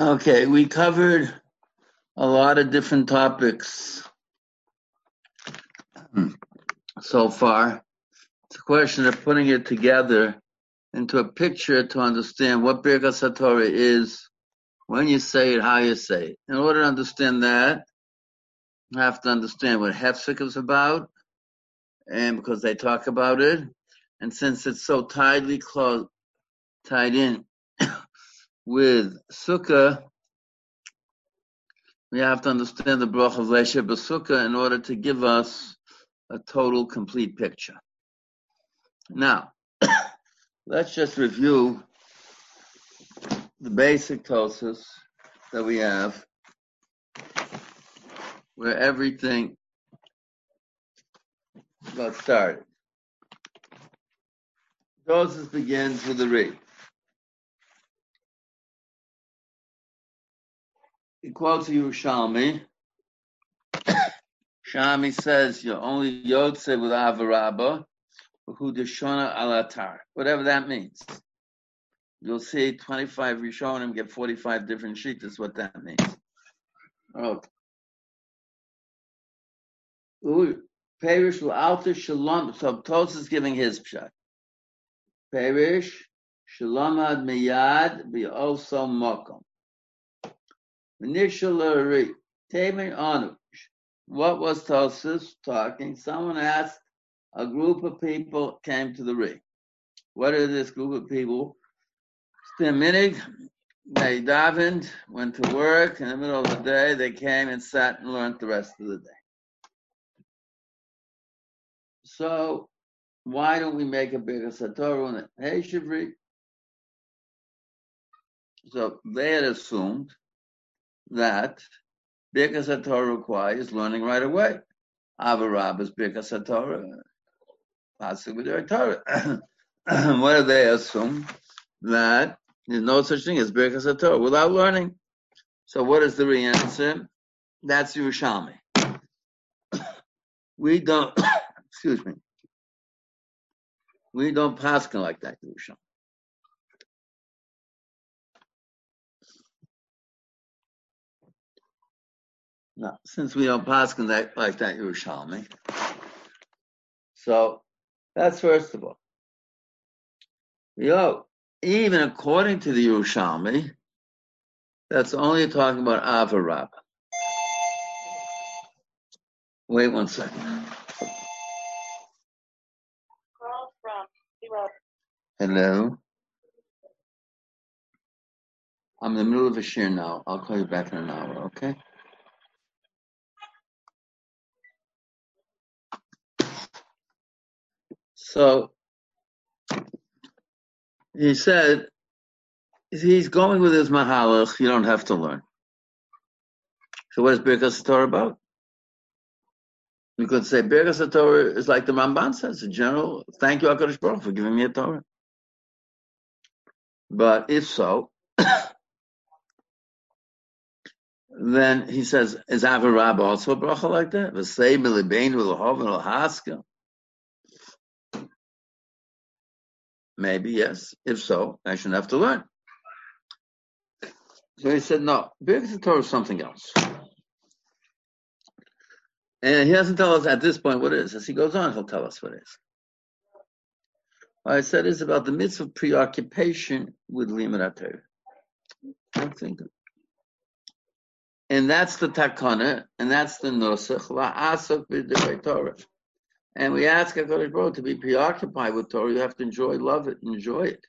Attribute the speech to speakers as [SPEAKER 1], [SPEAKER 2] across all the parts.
[SPEAKER 1] Okay, we covered a lot of different topics so far. It's a question of putting it together into a picture to understand what Birkas HaTorah is, when you say it, how you say it. In order to understand that, you have to understand what Hefsek is about, and because they talk about it, and since it's so tightly tied in with Sukkah, we have to understand the Brach of Leshe B'Sukkah in order to give us a total, complete picture. Now, let's just review the basic Tosis that we have, where everything got started. Tosis begins with the Ri. He quotes Yerushalmi. Shami says you're only Yotze with Ahavah Rabbah, who Deshona Alatar, whatever that means. You'll see 25 Rishonim get 45 different sheets, is what that means. Oh. Okay. Perish Alter Shalom. So Tos is giving his pshat. Perish Shalom ad miyad be also mokom. Initially, Tamer Anush. What was Tosus talking? Someone asked, a group of people came to the ring. What is this group of people? Steminig, they davened, went to work. In the middle of the day, they came and sat and learned the rest of the day. So, why don't we make a bigger Satorah on it? Hey, Shivri. So, they had assumed that Birkas HaTorah requires learning right away. Avarab is Birkas HaTorah, possibly their Torah. what do they assume? That there's no such thing as Birkas HaTorah without learning. So what is the re-answer? That's Yerushalmi. we don't, excuse me, we don't pass like that, Yerushalmi. No, since we don't pass that like that Yerushalmi. So that's first of all. Yo, even according to the Yerushalmi, that's only talking about Avarab. Wait one second. Hello. I'm in the middle of a share now. I'll call you back in an hour, okay? So he said he's going with his mahalach. You don't have to learn. So what is Birkas Torah about? You could say Birkas Torah is like the Ramban says, in general. Thank you, Hakadosh Baruch, for giving me a Torah. But if so, then he says, is Avarab also a bracha like that? Maybe yes. If so, I shouldn't have to learn. So he said, no, Birkat Torah is something else. And he doesn't tell us at this point what it is. As he goes on, he'll tell us what it is. What I said is about the mitzvah of preoccupation with limud Torah. I think. And that's the takana, and that's the nosach, la'asok b'divrei Torah. And we ask HaKadosh Baruch to be preoccupied with Torah. You have to enjoy, love it, enjoy it.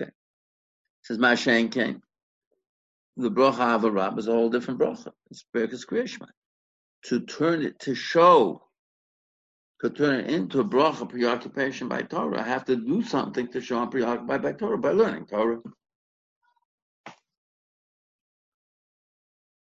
[SPEAKER 1] Okay. Says Mashen came. The bracha of a rab is a whole different bracha. It's Berkas Kriyashma. To turn it, to show, to turn it into a bracha preoccupation by Torah, I have to do something to show I'm preoccupied by Torah, by learning Torah.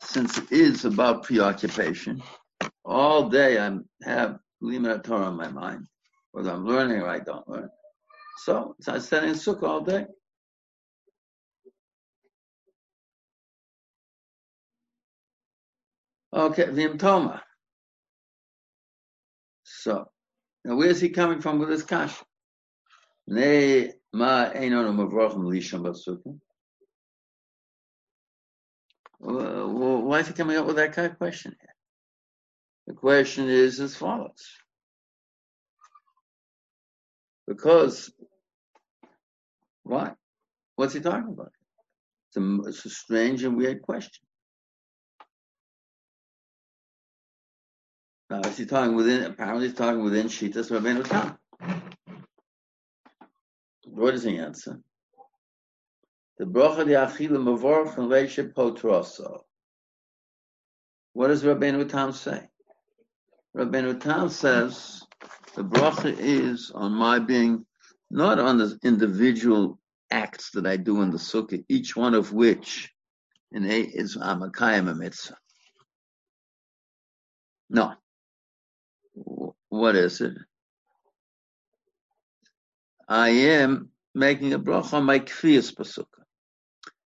[SPEAKER 1] Since it is about preoccupation, all day I have Limud Torah on my mind, whether I'm learning or I don't learn. So, so I sit in sukkah all day. Okay, Vim Toma. So, now where's he coming from with this kash? Why is he coming up with that kind of question? The question is as follows. Because, why? What's he talking about? It's a, it's a strange and weird question. Now, is he talking within, apparently he's talking within Shitas Rabbeinu Tam. What does he answer? The bracha the achila mavorch and leishe potroso. What does Rabbeinu Tam say? Rabbeinu Tam says the bracha is on my being, not on the individual acts that I do in the sukkah, each one of which in a, is amakayim mitzvah. No. What is it? I am making a bracha on my kfiyas sukkah.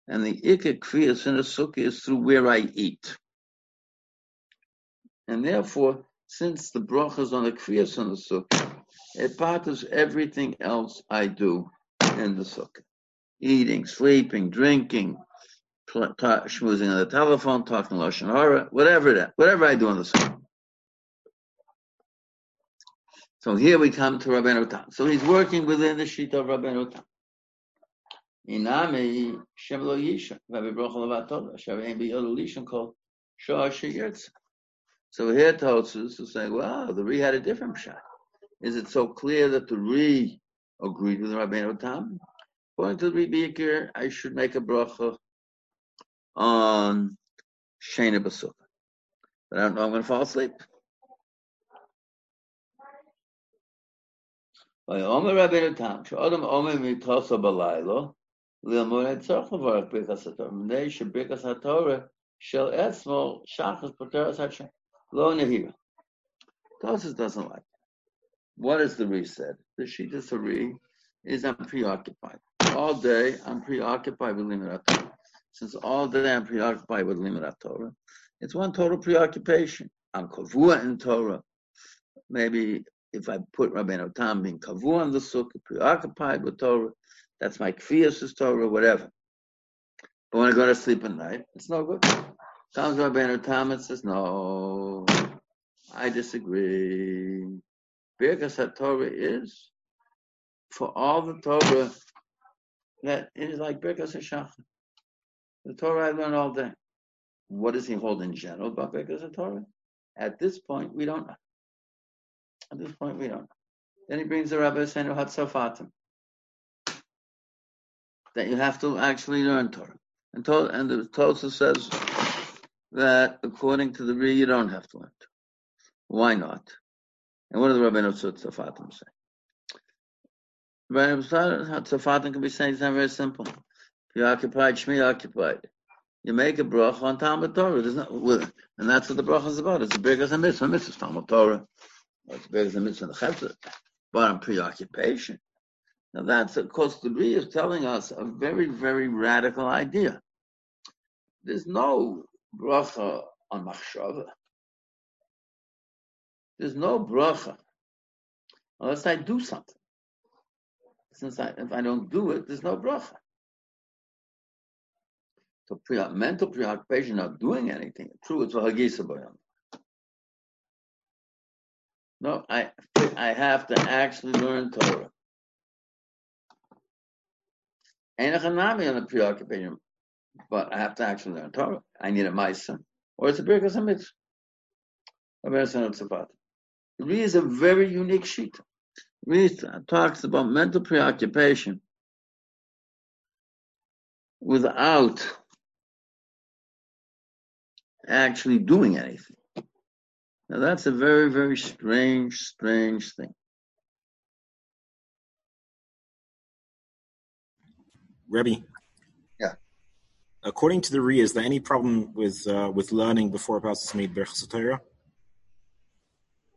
[SPEAKER 1] And the ikka kfiyas in the sukkah is through where I eat. And therefore, since the bracha is on the kriyas on the sukkah, it bothers everything else I do in the sukkah. Eating, sleeping, drinking, schmoozing on the telephone, talking lashon hara, whatever that, whatever I do in the sukkah. So here we come to Rabbeinu Tam. So he's working within the sheet of Rabbeinu Tam. Inami Shem Lo Yisha, Rabbi Levatol, Asher Ein B'Yod Lishon Kol Shah Sheyirtza. So here Tosus is saying, wow, the Ri had a different shot. Is it so clear that the Ri agreed with Rabbeinu Tam? According to the Rebbe I should make a bracha on Shena Basukah. But I don't know I'm going to fall asleep. Shel Etzmo Shachas Pateras HaShem. Tosis doesn't like that. What is the Ri said? The Shita Sari is I'm preoccupied. All day I'm preoccupied with Limud Torah. Since all day I'm preoccupied with Limud Torah, it's one total preoccupation. I'm kavua in Torah. Maybe if I put Rabbeinu Tam being kavua in the sukkah, preoccupied with Torah, that's my kfiyas Torah, whatever. But when I go to sleep at night, it's no good. Comes Rabbeinu Tam and says, no, I disagree. Birkas Torah is for all the Torah that it is like Birkas HaShachar. The Torah I learn all day. What does he hold in general about Birkas Torah? At this point, we don't know. At this point, we don't. Then he brings the Rabbi saying, Senu Hatzafatim. That you have to actually learn Torah. And, to, and the Tosa says that according to the Ri, you don't have to learn Torah. Why not? And what do the rabbi Rabbeinu Tzafatim say? Rabbeinu Tzafatim can be saying it's not very simple. Preoccupied, shmi occupied. You make a bracha on Talmud Torah. Not, and that's what the bracha is about. It's big as a mitzvah. Talmud Torah. Big as a mitzvah the chesed. But on preoccupation. Now that's, of course, the Ri is telling us a very, very radical idea. There's no bracha on machshava. There's no bracha unless I do something. Since I, if I don't do it, there's no bracha. So pre- mental preoccupation not doing anything. True, it's a hagisa bayam. No, I I have to actually learn Torah. Ain't a chanami on the preoccupation, but I have to actually learn Torah. I need a ma'isa, or it's a birkas a mitzvah. The Ri is a very unique sheet. Ri uh, talks about mental preoccupation without actually doing anything. Now that's a very, very strange, strange thing.
[SPEAKER 2] Rebbe.
[SPEAKER 1] Yeah.
[SPEAKER 2] According to the Ri, is there any problem with uh, with learning before a person is made Berchus Torah?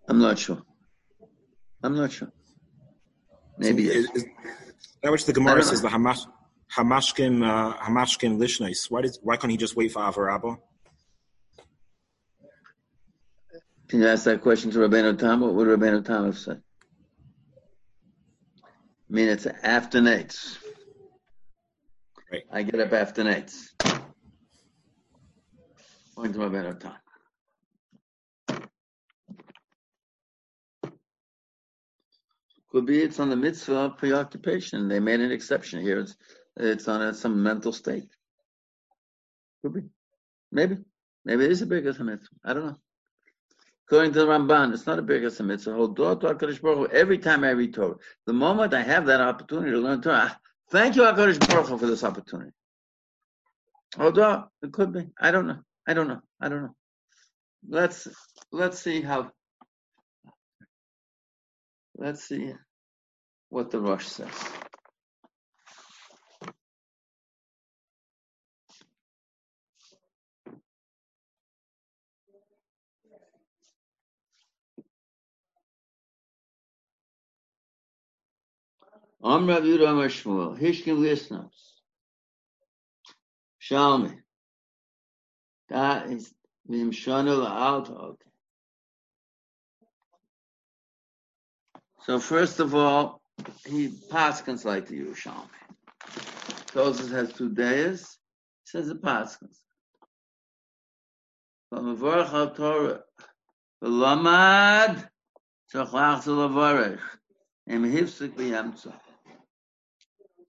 [SPEAKER 1] I'm not sure. I'm not sure. Maybe
[SPEAKER 2] so
[SPEAKER 1] is,
[SPEAKER 2] is, that which the Gemara says the Hamash Hamashkin uh, Hamashkin Lishneis. Why does why can't he just wait for Ahavah Rabbah?
[SPEAKER 1] Can you ask that question to Rabbeinu Tam? What would Rabbeinu Tam have said? I mean, it's after nights.
[SPEAKER 2] Right.
[SPEAKER 1] I get up after nights. Going to Rabbeinu Tam. Could be it's on the mitzvah of preoccupation. They made an exception here. It's it's on a, some mental state. Could be. Maybe. Maybe it is a bigger than mitzvah. I don't know. According to the Ramban, it's not a bigger mitzvah. Hold door to HaKadosh Baruch Hu every time I read Torah. The moment I have that opportunity to learn Torah, ah, thank you HaKadosh Baruch Hu for this opportunity. On. It could be. I don't know. I don't know. I don't know. Let's let's see how Let's see what the Rosh says. Am Rav Yehuda Shmuel, Hishkin listeners. Shalmi. That is Vimshana La'alta. Okay. So first of all, he paskins like the Yerushalmi. Tosis has two days. He says the paskins. From Avarach al Torah, V'lamad tzachach zelavarech, em hifsik b'yamtza.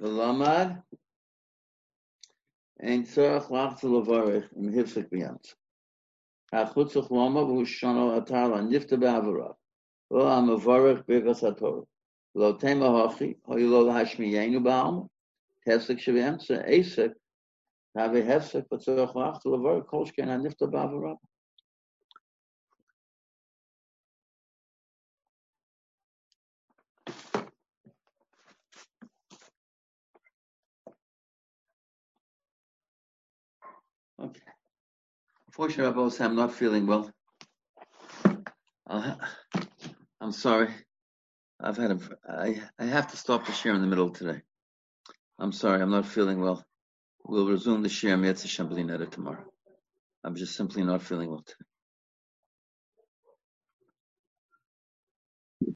[SPEAKER 1] The lamad ein tzorach lach zu levarich im hifsik b'yamtz. Ha'chutzach lama v'hu shano atar la nifta be'avarav. Lo am a vorach b'gas ha-Torah. lo tema hochi ho lo hashmi yenu baum hefsek shvem se esek have hefsek but so khach to ver kosh ken Okay. Unfortunately, I'm not feeling well. Uh, I'm sorry. I've had a, I, I have to stop the share in the middle today. I'm sorry, I'm not feeling well. We'll resume the share Mitzvah Shamblinetta tomorrow. I'm just simply not feeling well today.